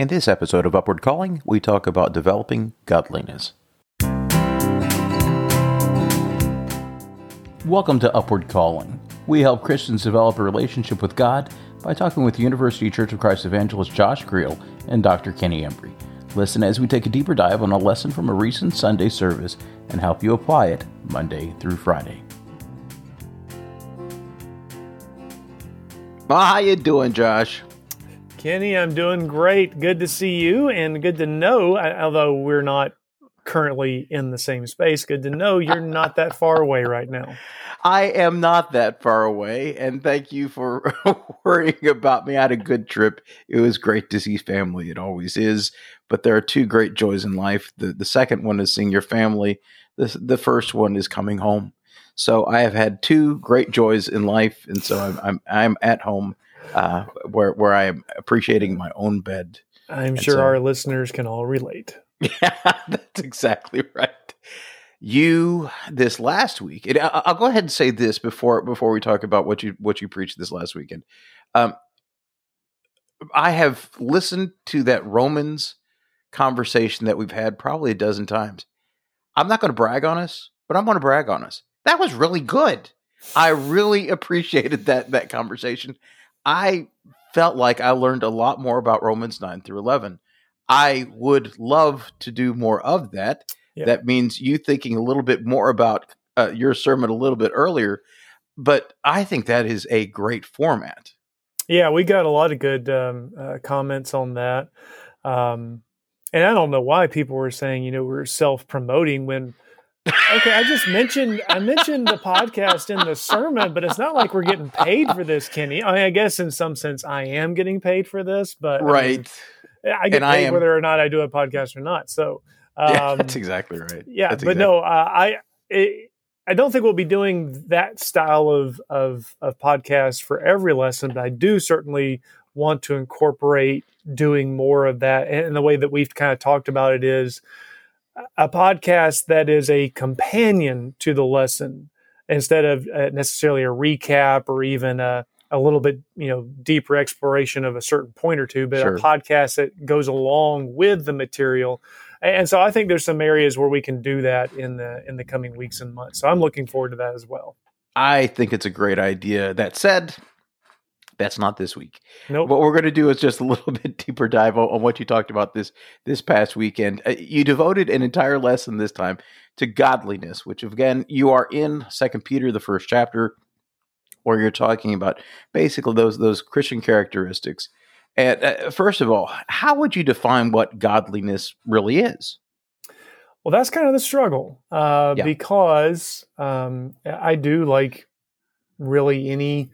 In this episode of Upward Calling, we talk about developing godliness. Welcome to Upward Calling. We help Christians develop a relationship with God by talking with University Church of Christ evangelist Josh Creel and Dr. Kenny Embry. Listen as we take a deeper dive on a lesson from a recent Sunday service and help you apply it Monday through Friday. Well, how you doing, Josh? Kenny, I'm doing great. Good to see you and good to know, although we're not currently in the same space, good to know you're not that far away right now. I am not that far away, and thank you for worrying about me. I had a good trip. It was great to see family. It always is. But there are two great joys in life. The the second one is seeing your family. The the first one is coming home. So I have had two great joys in life, and so I'm I'm, I'm at home uh, where where I am appreciating my own bed. I'm And sure so- our listeners can all relate. Yeah, that's exactly right. You this last week, and I- I'll go ahead and say this before before we talk about what you what you preached this last weekend. Um, I have listened to that Romans conversation that we've had probably a dozen times. I'm not going to brag on us, but I'm going to brag on us. That was really good. I really appreciated that that conversation. I felt like I learned a lot more about Romans 9 through 11. I would love to do more of that. Yeah. That means you thinking a little bit more about uh, your sermon a little bit earlier, but I think that is a great format. Yeah, we got a lot of good um, uh, comments on that. Um, and I don't know why people were saying, you know, we're self promoting when. Okay, I just mentioned I mentioned the podcast in the sermon, but it's not like we're getting paid for this, Kenny. I, mean, I guess in some sense I am getting paid for this, but I mean, Right. I get And I paid am- whether or not I do a podcast or not. So, um, yeah, that's exactly right. yeah, That's but exact- no, uh, I it, I don't think we'll be doing that style of of of podcast for every lesson, but I do certainly want to incorporate doing more of that. And the way that we've kind of talked about it is a podcast that is a companion to the lesson instead of uh, necessarily a recap or even a a little bit you know deeper exploration of a certain point or two, but Sure. a podcast that goes along with the material. And so I think there's some areas where we can do that in the in the coming weeks and months. So I'm looking forward to that as well. I think it's a great idea. That said, that's not this week. Nope. What we're going to do is just a little bit deeper dive on, on what you talked about this this past weekend. Uh, you devoted an entire lesson this time to godliness, which again you are in Second Peter, the first chapter, where you're talking about basically those those Christian characteristics. And uh, first of all, how would you define what godliness really is? Well, that's kind of the struggle uh, Yeah. because um, I do like really any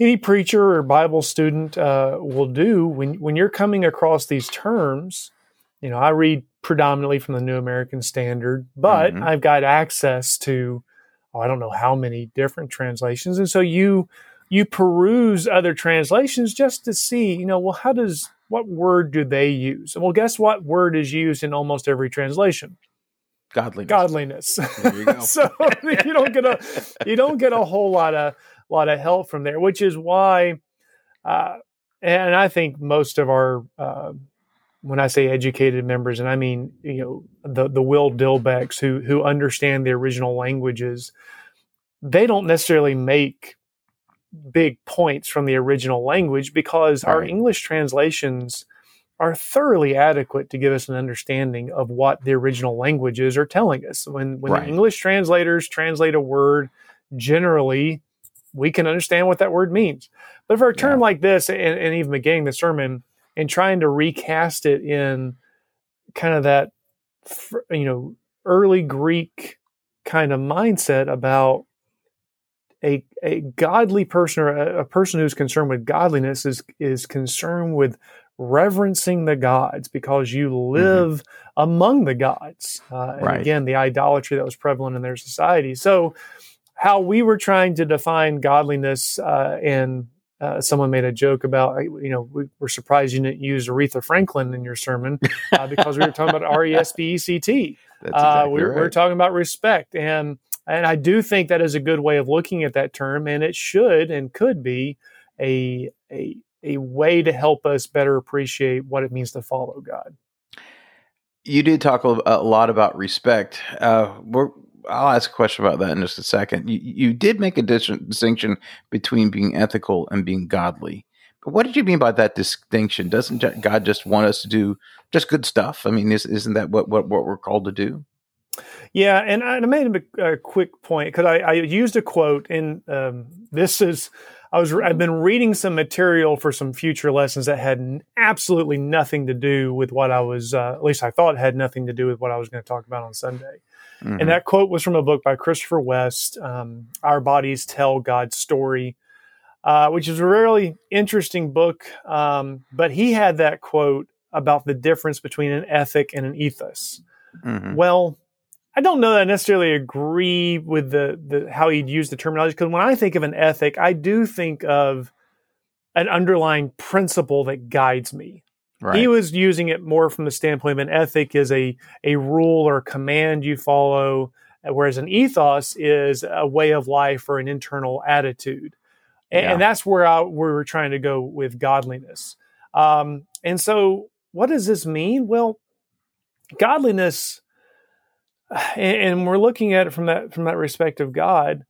any preacher or Bible student uh, will do when when you're coming across these terms. You know, I read predominantly from the New American Standard, but Mhm. I've got access to oh, I don't know how many different translations, and so you you peruse other translations just to see, you know, well, how does what word do they use? And well, guess what word is used in almost every translation? Godliness. godliness. There you go. so you don't get a you don't get a whole lot of lot of help from there, which is why, uh, and I think most of our uh, when I say educated members, and I mean you know the the Will Dilbecks who who understand the original languages, they don't necessarily make big points from the original language because our English translations are thoroughly adequate to give us an understanding of what the original languages are telling us. When when Right. English translators translate a word, generally we can understand what that word means. But for a term like this, and, and even beginning the sermon and trying to recast it in kind of that, you know, early Greek kind of mindset about a, a godly person or a, a person who's concerned with godliness is is concerned with reverencing the gods because you live among the gods. Uh, and Right. again, the idolatry that was prevalent in their society. So, how we were trying to define godliness, uh, and uh, someone made a joke about, uh, you know, we were surprised you didn't use Aretha Franklin in your sermon uh, because we were talking about R E S P E C T. Uh, exactly we're, right. we're talking about respect, and and I do think that is a good way of looking at that term, and it should and could be a a a way to help us better appreciate what it means to follow God. You did talk a, lot about respect. Uh, I'll ask a question about that in just a second. You, you did make a distinction between being ethical and being godly. But what did you mean by that distinction? Doesn't God just want us to do just good stuff? I mean, is, isn't that what, what, what we're called to do? Yeah, and I made a, a quick point because I, I, used a quote, and um, this is I was I've been reading some material for some future lessons that had absolutely nothing to do with what I was, uh, at least I thought had nothing to do with what I was going to talk about on Sunday. Mm-hmm. And that quote was from a book by Christopher West, um, "Our Bodies Tell God's Story." Uh, which is a really interesting book. Um, but he had that quote about the difference between an ethic and an ethos. Mm-hmm. Well, I don't know that I necessarily agree with the, the how he'd use the terminology because when I think of an ethic, I do think of an underlying principle that guides me. Right. He was using it more from the standpoint of an ethic is a a rule or command you follow, whereas an ethos is a way of life or an internal attitude, and, yeah. and that's where I, we were trying to go with godliness. Um, and so, what does this mean? Well, godliness and, and we're looking at it from that from that respect of God,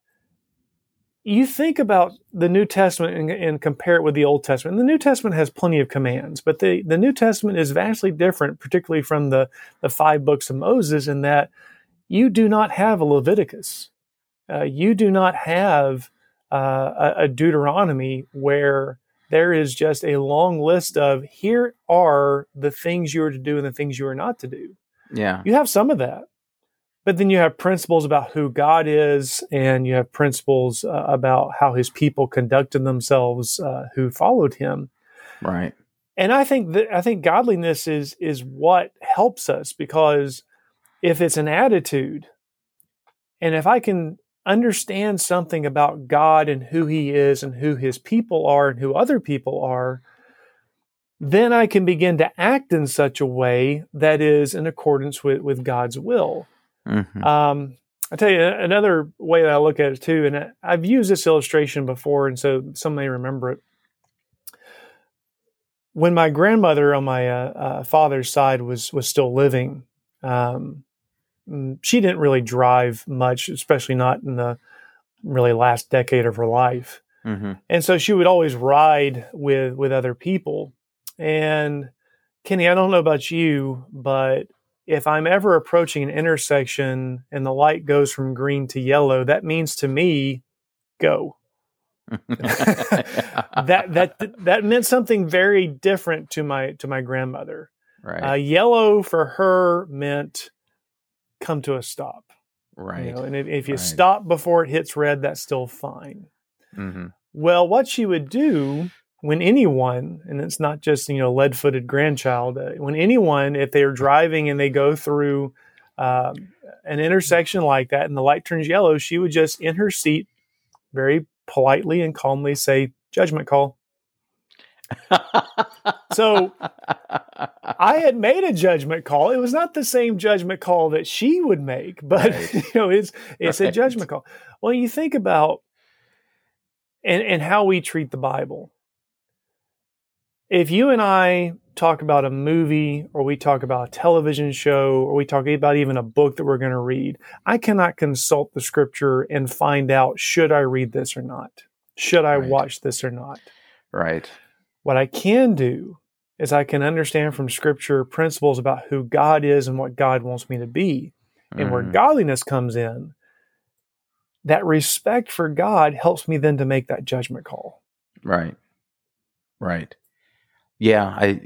you think about the New Testament and, and, compare it with the Old Testament. The New Testament has plenty of commands, but the, the New Testament is vastly different, particularly from the, the five books of Moses, in that you do not have a Leviticus. Uh, you do not have uh, a, a Deuteronomy where there is just a long list of here are the things you are to do and the things you are not to do. Yeah. You have some of that, but then you have principles about who God is, and you have principles uh, about how His people conducted themselves uh, who followed Him. Right. And I think that I think godliness is is what helps us because if it's an attitude, and if I can understand something about God and who He is and who His people are and who other people are, then I can begin to act in such a way that is in accordance with, with God's will. Mm-hmm. Um, I tell you another way that I look at it too, and I've used this illustration before, and so some may remember it. When my grandmother on my uh, uh, father's side was was still living, um, mm, she didn't really drive much, especially not in the really last decade of her life. Mm-hmm. And so she would always ride with with other people. And Kenny, I don't know about you, but if I'm ever approaching an intersection and the light goes from green to yellow, that means to me, go. that that that meant something very different to my to my grandmother. Right. Uh, yellow for her meant come to a stop. Right. You know, and if, if you right. stop before it hits red, that's still fine. Mm-hmm. Well, what she would do when anyone, and it's not just you know lead-footed grandchild, uh, when anyone, if they're driving and they go through uh, an intersection like that and the light turns yellow, she would just in her seat, very politely and calmly say, "Judgment call." so I had made a judgment call. It was not the same judgment call that she would make, but right. you know, it's it's right. a judgment call. Well, you think about and and how we treat the Bible if you and I talk about a movie or we talk about a television show or we talk about even a book that we're going to read, I cannot consult the scripture and find out should I read this or not? Should I right. watch this or not? Right. What I can do is I can understand from scripture principles about who God is and what God wants me to be. And mm. where godliness comes in, that respect for God helps me then to make that judgment call. Right. Right. Yeah, I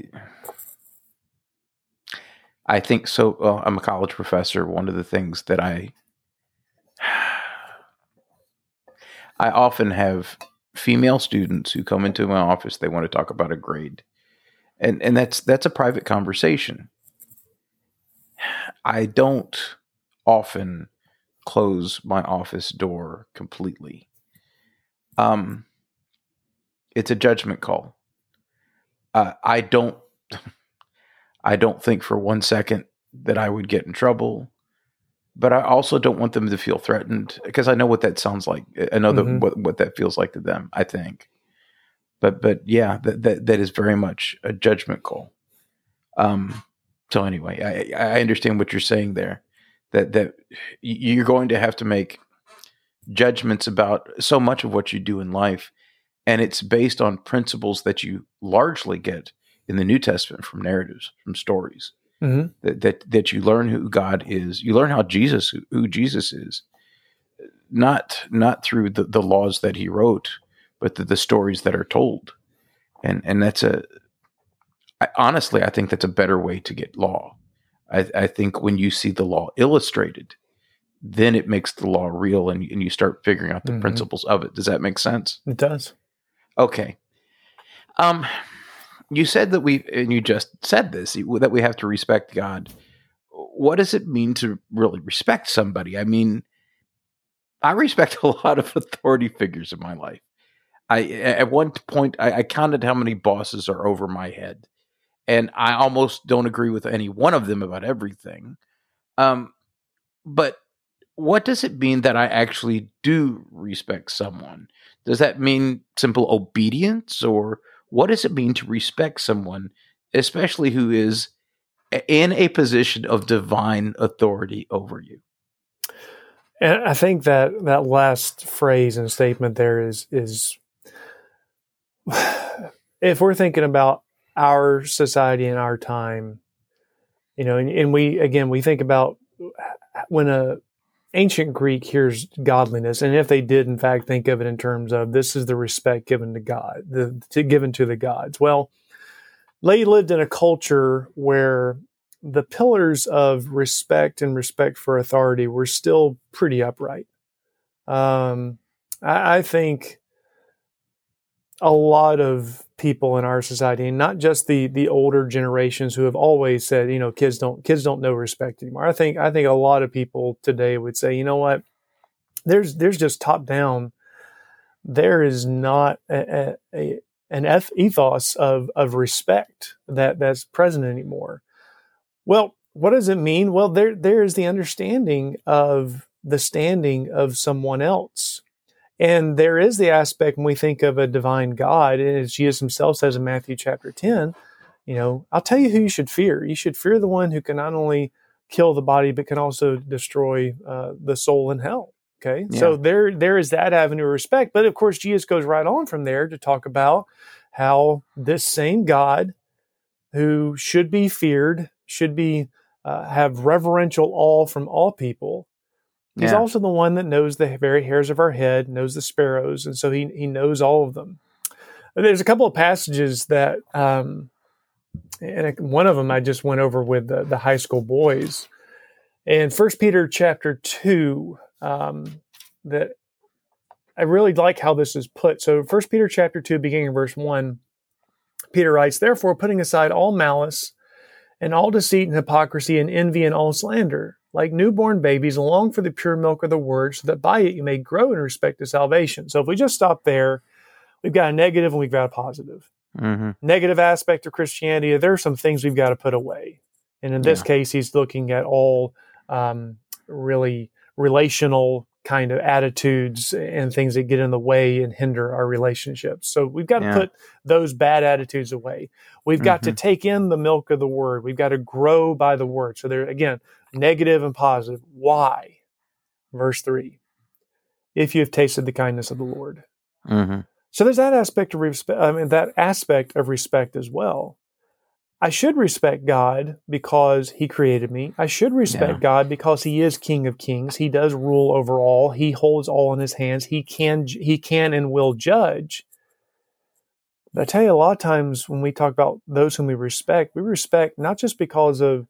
I think so. Well, I'm a college professor. One of the things that I I often have female students who come into my office. They want to talk about a grade, and and that's that's a private conversation. I don't often close my office door completely. Um, it's a judgment call uh, I don't I don't think for one second that I would get in trouble, but I also don't want them to feel threatened because I know what that sounds like. I know mm-hmm. that what, what that feels like to them. I think, but but yeah, that that, that is very much a judgment call. Um. So anyway, I I understand what you're saying there. That that you're going to have to make judgments about so much of what you do in life, and it's based on principles that you largely get in the New Testament from narratives, from stories. Mm-hmm. That, that that you learn who God is, you learn how Jesus who, who Jesus is, not not through the, the laws that He wrote, but the, the stories that are told, and and that's a I, honestly I think that's a better way to get law. I, I think when you see the law illustrated, then it makes the law real, and, and you start figuring out the mm-hmm. principles of it. Does that make sense? It does. Okay. Um, you said that we, and you just said this, that we have to respect God. What does it mean to really respect somebody? I mean, I respect a lot of authority figures in my life. I at one point I, I counted how many bosses are over my head, and I almost don't agree with any one of them about everything. Um, but what does it mean that I actually do respect someone? Does that mean simple obedience, or what does it mean to respect someone, especially who is in a position of divine authority over you? And I think that that last phrase and statement there is is if we're thinking about our society and our time, you know, and, and we again we think about uh, when a ancient Greek hears godliness, and if they did in fact think of it in terms of this is the respect given to God, the to, given to the gods. Well, they lived in a culture where the pillars of respect and respect for authority were still pretty upright. Um, I, I think a lot of people in our society, and not just the the older generations who have always said, you know, kids don't kids don't know respect anymore. I think I think a lot of people today would say, you know what, there's there's just top down. There is not a, a, an ethos of of respect that that's present anymore. Well, what does it mean? Well, there there is the understanding of the standing of someone else. And there is the aspect when we think of a divine God, and as Jesus himself says in Matthew chapter 10, you know, I'll tell you who you should fear. You should fear the one who can not only kill the body, but can also destroy uh, the soul in hell. Okay. Yeah. So there, there is that avenue of respect. But of course, Jesus goes right on from there to talk about how this same God who should be feared should be uh, have reverential awe from all people. He's yeah. also the one that knows the very hairs of our head, knows the sparrows, and so he he knows all of them. There's a couple of passages that, um, and one of them I just went over with the, the high school boys. In First Peter chapter two, um, that I really like how this is put. So First Peter chapter two, beginning in verse one, Peter writes, "Therefore, putting aside all malice." and all deceit and hypocrisy and envy and all slander. Like newborn babies, long for the pure milk of the word, so that by it you may grow in respect to salvation. So if we just stop there, we've got a negative and we've got a positive. Mm-hmm. Negative aspect of Christianity, there are some things we've got to put away. And in this yeah. case, he's looking at all um, really relational kind of attitudes and things that get in the way and hinder our relationships. So we've got yeah. to put those bad attitudes away. We've got mm-hmm. to take in the milk of the word. We've got to grow by the word. So there again, negative and positive. Why? Verse three. If you have tasted the kindness of the Lord. Mm-hmm. So there's that aspect of respect. I mean, that aspect of respect as well. I should respect God because he created me. I should respect yeah. God because he is king of kings. He does rule over all. He holds all in his hands. He can he can and will judge. But I tell you a lot of times when we talk about those whom we respect, we respect not just because of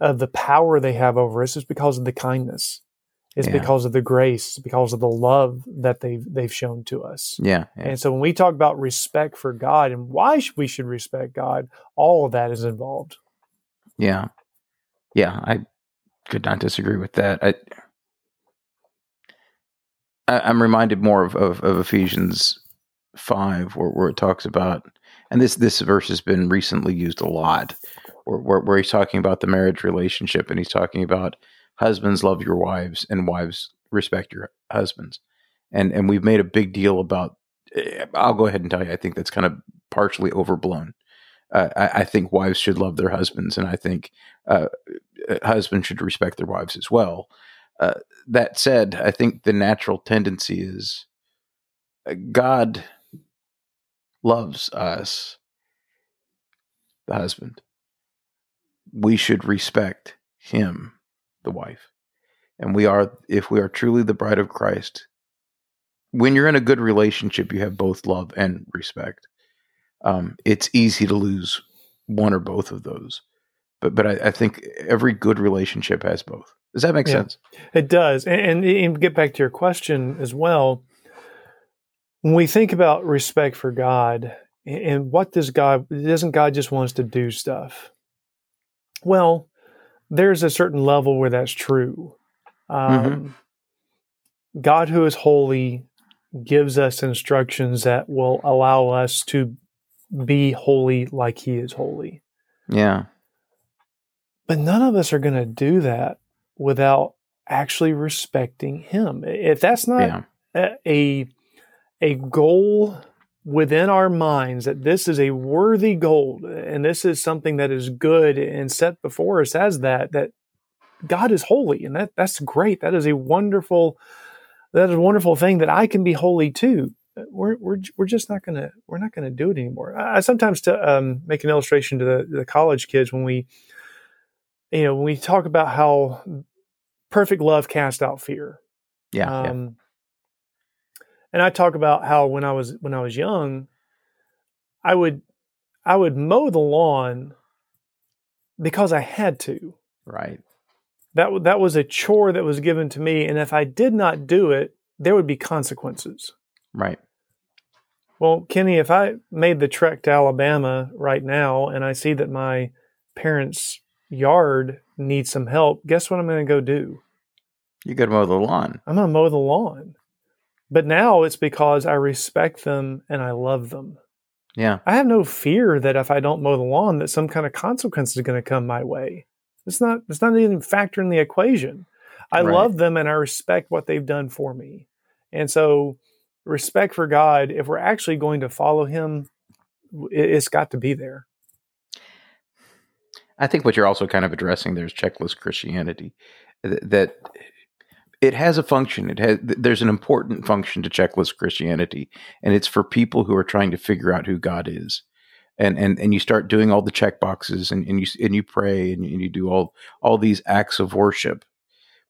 of the power they have over us, it's because of the kindness. It's yeah. because of the grace, because of the love that they've they've shown to us. Yeah, yeah, And so when we talk about respect for God and why we should respect God, all of that is involved. Yeah. Yeah, I could not disagree with that. I, I am reminded more of, of, of Ephesians five, where, where it talks about, and this this verse has been recently used a lot, where, where, where he's talking about the marriage relationship, and he's talking about husbands love your wives and wives respect your husbands and and we've made a big deal about eh, I'll go ahead and tell you, I think that's kind of partially overblown. Uh, I, I, think wives should love their husbands, and I think uh, uh, husbands should respect their wives as well. Uh, that said, I think the natural tendency is uh, God loves us, the husband. We should respect him, the wife. And we are, if we are truly the bride of Christ, when you're in a good relationship, you have both love and respect. Um, it's easy to lose one or both of those, but but I, I think every good relationship has both. Does that make yeah, sense? It does. And, and, and get back to your question as well. When we think about respect for God, and what does God doesn't God just want us to do stuff? Well, there's a certain level where that's true. Mm-hmm. Um, mm-hmm. God, who is holy, gives us instructions that will allow us to be holy like He is holy. Yeah. But none of us are going to do that without actually respecting Him. If that's not yeah. a a goal within our minds that this is a worthy goal and this is something that is good and set before us as that that God is holy and that that's great. That is a wonderful that is a wonderful thing that I can be holy too. We're we're we're just not gonna we're not gonna do it anymore. I sometimes to um, make an illustration to the, the college kids when we you know when we talk about how perfect love casts out fear. Yeah, um, yeah and I talk about how when I was when I was young, I would I would mow the lawn because I had to. Right. That that was a chore that was given to me, and if I did not do it, there would be consequences. Right. Well, Kenny, if I made the trek to Alabama right now and I see that my parents' yard needs some help, guess what I'm going to go do? You to mow the lawn. I'm going to mow the lawn. But now it's because I respect them and I love them. Yeah. I have no fear that if I don't mow the lawn that some kind of consequence is going to come my way. It's not it's not even factor in the equation. I right. love them and I respect what they've done for me. And so respect for God, if we're actually going to follow him, it's got to be there. I think what you're also kind of addressing there is checklist Christianity. That it has a function. It has there's an important function to checklist Christianity, and it's for people who are trying to figure out who God is. And and and you start doing all the check boxes, and, and you and you pray, and you, and you do all all these acts of worship.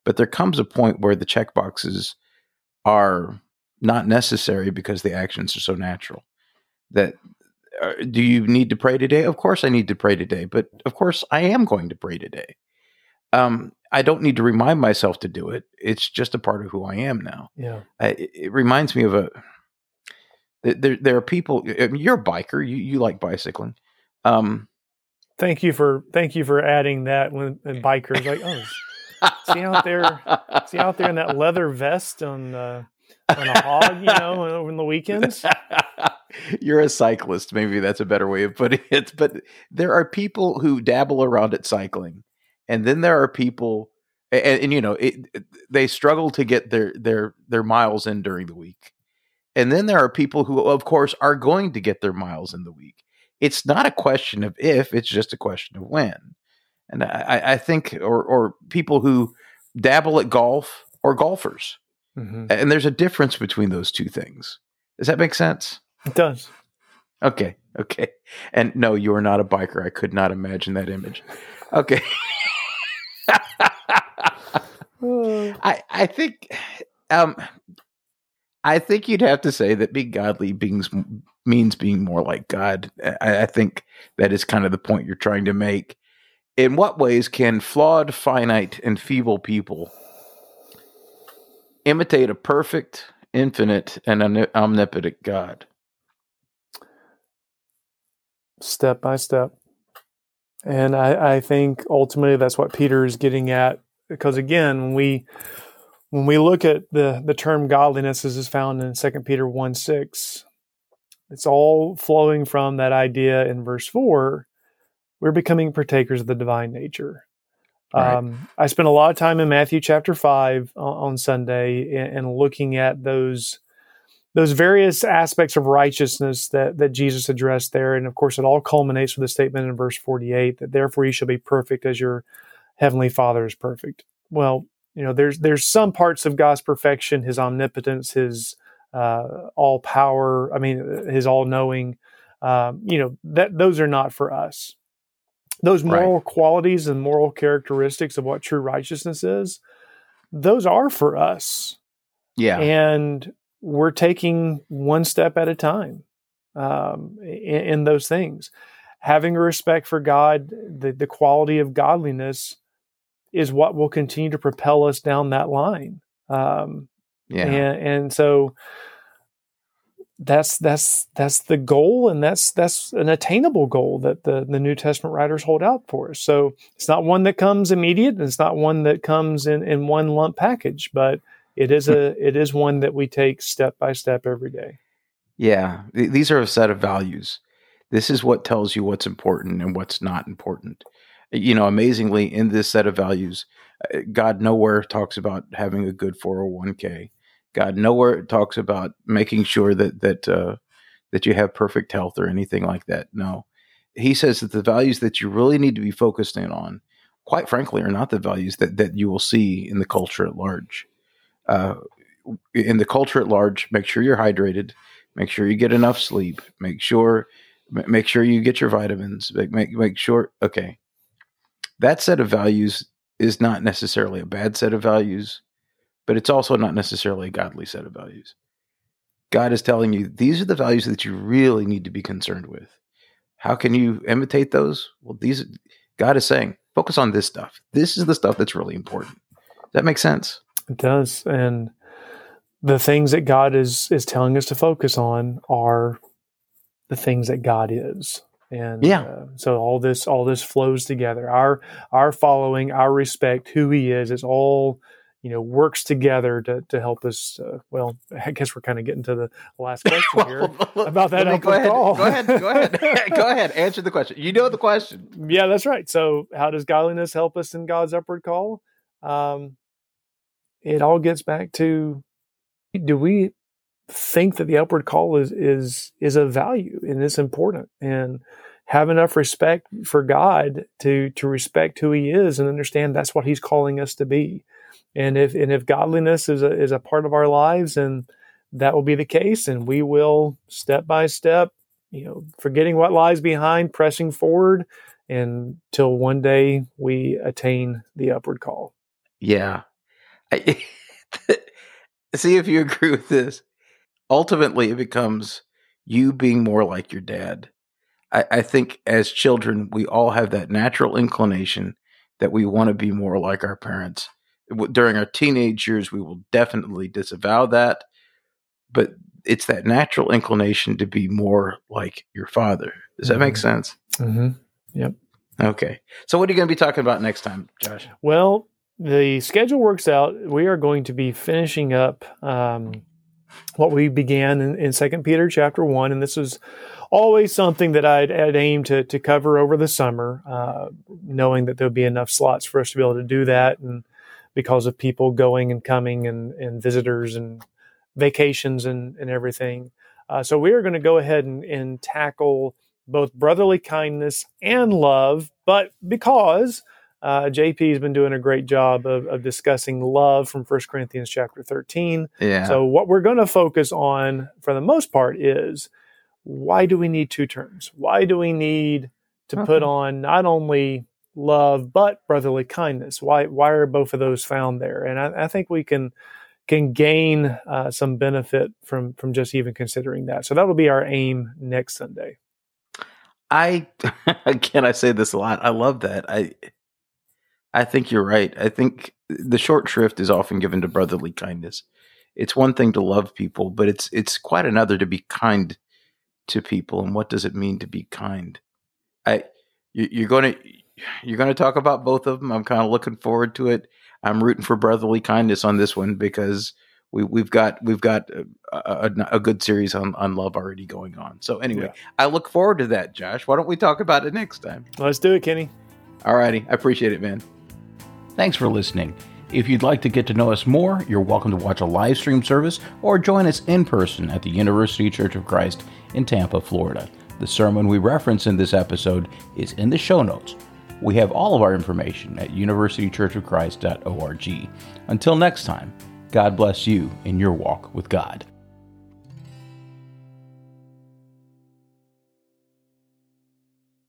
But there comes a point where the check boxes are not necessary because the actions are so natural. That uh, do you need to pray today? Of course, I need to pray today. But of course, I am going to pray today. Um, I don't need to remind myself to do it. It's just a part of who I am now. Yeah. I, it reminds me of a. There, there are people. I mean, you're a biker. You, you like bicycling. Um, thank you for thank you for adding that when bikers like oh see out there see out there in that leather vest on uh, on a hog you know over the weekends. You're a cyclist. Maybe that's a better way of putting it. But there are people who dabble around at cycling and then there are people and, and you know it, they struggle to get their their their miles in during the week. And then there are people who of course are going to get their miles in the week. It's not a question of if it's just a question of when. And i, I think or or people who dabble at golf or golfers. Mm-hmm. and there's a difference between those two things. Does that make sense? It does. Okay okay. And no you are not a biker. I could not imagine that image. Okay I I think um I think you'd have to say that being godly beings means being more like God. I, I think that is kind of the point you're trying to make. In what ways can flawed, finite, and feeble people imitate a perfect, infinite, and omnipotent God? Step by step. And I, I think ultimately that's what Peter is getting at. Because again, when we when we look at the, the term godliness as is found in 2 Peter 1 6, it's all flowing from that idea in verse 4 we're becoming partakers of the divine nature. Right. Um, I spent a lot of time in Matthew chapter 5 on, on Sunday and, and, looking at those those various aspects of righteousness that that Jesus addressed there, and of course, it all culminates with the statement in verse forty-eight that therefore you shall be perfect as your heavenly Father is perfect. Well, you know, there's there's some parts of God's perfection, His omnipotence, His uh, all power. I mean, His all knowing. Um, you know that those are not for us. Those moral right. qualities and moral characteristics of what true righteousness is, those are for us. Yeah, and we're taking one step at a time um, in, in, those things. Having a respect for God, the, the quality of godliness is what will continue to propel us down that line. Um, yeah. And, and so that's that's that's the goal and that's that's an attainable goal that the, the New Testament writers hold out for us. So it's not one that comes immediate and it's not one that comes in, in one lump package, but it is a it is one that we take step by step every day. Yeah. These are a set of values. This is what tells you what's important and what's not important you know, amazingly, in this set of values, uh, God nowhere talks about having a good 401k. God nowhere talks about making sure that that uh, that you have perfect health or anything like that. No, He says that the values that you really need to be focused in on, quite frankly, are not the values that that you will see in the culture at large. Uh, in the culture at large, make sure you're hydrated, make sure you get enough sleep, make sure make sure you get your vitamins, make make, make sure okay that set of values is not necessarily a bad set of values, but it's also not necessarily a godly set of values. God is telling you these are the values that you really need to be concerned with. How can you imitate those? Well, these God is saying, focus on this stuff. This is the stuff that's really important. Does that makes sense? It does. And the things that God is is telling us to focus on are the things that God is and yeah. uh, so all this all this flows together. Our our following our respect who he is is all you know works together to, to help us uh, well i guess we're kind of getting to the last question here about that go ahead, call. go ahead go ahead go ahead answer the question. You know the question. Yeah that's right. So how does godliness help us in god's upward call? Um, it all gets back to do we think that the upward call is is is of value and it's important and have enough respect for God to to respect who He is and understand that's what He's calling us to be. And if and if godliness is a is a part of our lives, and that will be the case, and we will step by step, you know, forgetting what lies behind, pressing forward, until one day we attain the upward call. Yeah. I, see if you agree with this. Ultimately, it becomes you being more like your dad I, I think as children, we all have that natural inclination that we want to be more like our parents. During our teenage years, we will definitely disavow that, but it's that natural inclination to be more like your father. Does that mm-hmm. make sense? Mm-hmm. Yep. Okay. So, what are you going to be talking about next time, Josh? Well, the schedule works out. We are going to be finishing up um, what we began in, in Second Peter chapter one, and this is always something that I'd, I'd aim to, to cover over the summer, uh, knowing that there'll be enough slots for us to be able to do that. And because of people going and coming and, and visitors and vacations and, and everything. Uh, so we are going to go ahead and, and tackle both brotherly kindness and love, but because uh, JP has been doing a great job of, of discussing love from 1 Corinthians chapter 13. Yeah. So what we're going to focus on for the most part is why do we need two terms? Why do we need to okay. put on not only love but brotherly kindness? Why why are both of those found there? And I, I think we can can gain uh, some benefit from from just even considering that. So that will be our aim next Sunday. I again I say this a lot. I love that. I I think you're right. I think the short shrift is often given to brotherly kindness. It's one thing to love people, but it's it's quite another to be kind to people. And what does it mean to be kind? I you, are going to you're going to talk about both of them i'm kind of looking forward to it. I'm rooting for brotherly kindness on this one because we, we've got we've got a, a, a good series on, on love already going on. So anyway yeah. i look forward to that josh. Why don't we talk about it next time? Let's do it kenny. All righty. I appreciate it man thanks for listening If you'd like to get to know us more, you're welcome to watch a live stream service or join us in person at the University Church of Christ in Tampa, Florida. The sermon we reference in this episode is in the show notes. We have all of our information at universitychurchofchrist.org. Until next time, God bless you in your walk with God.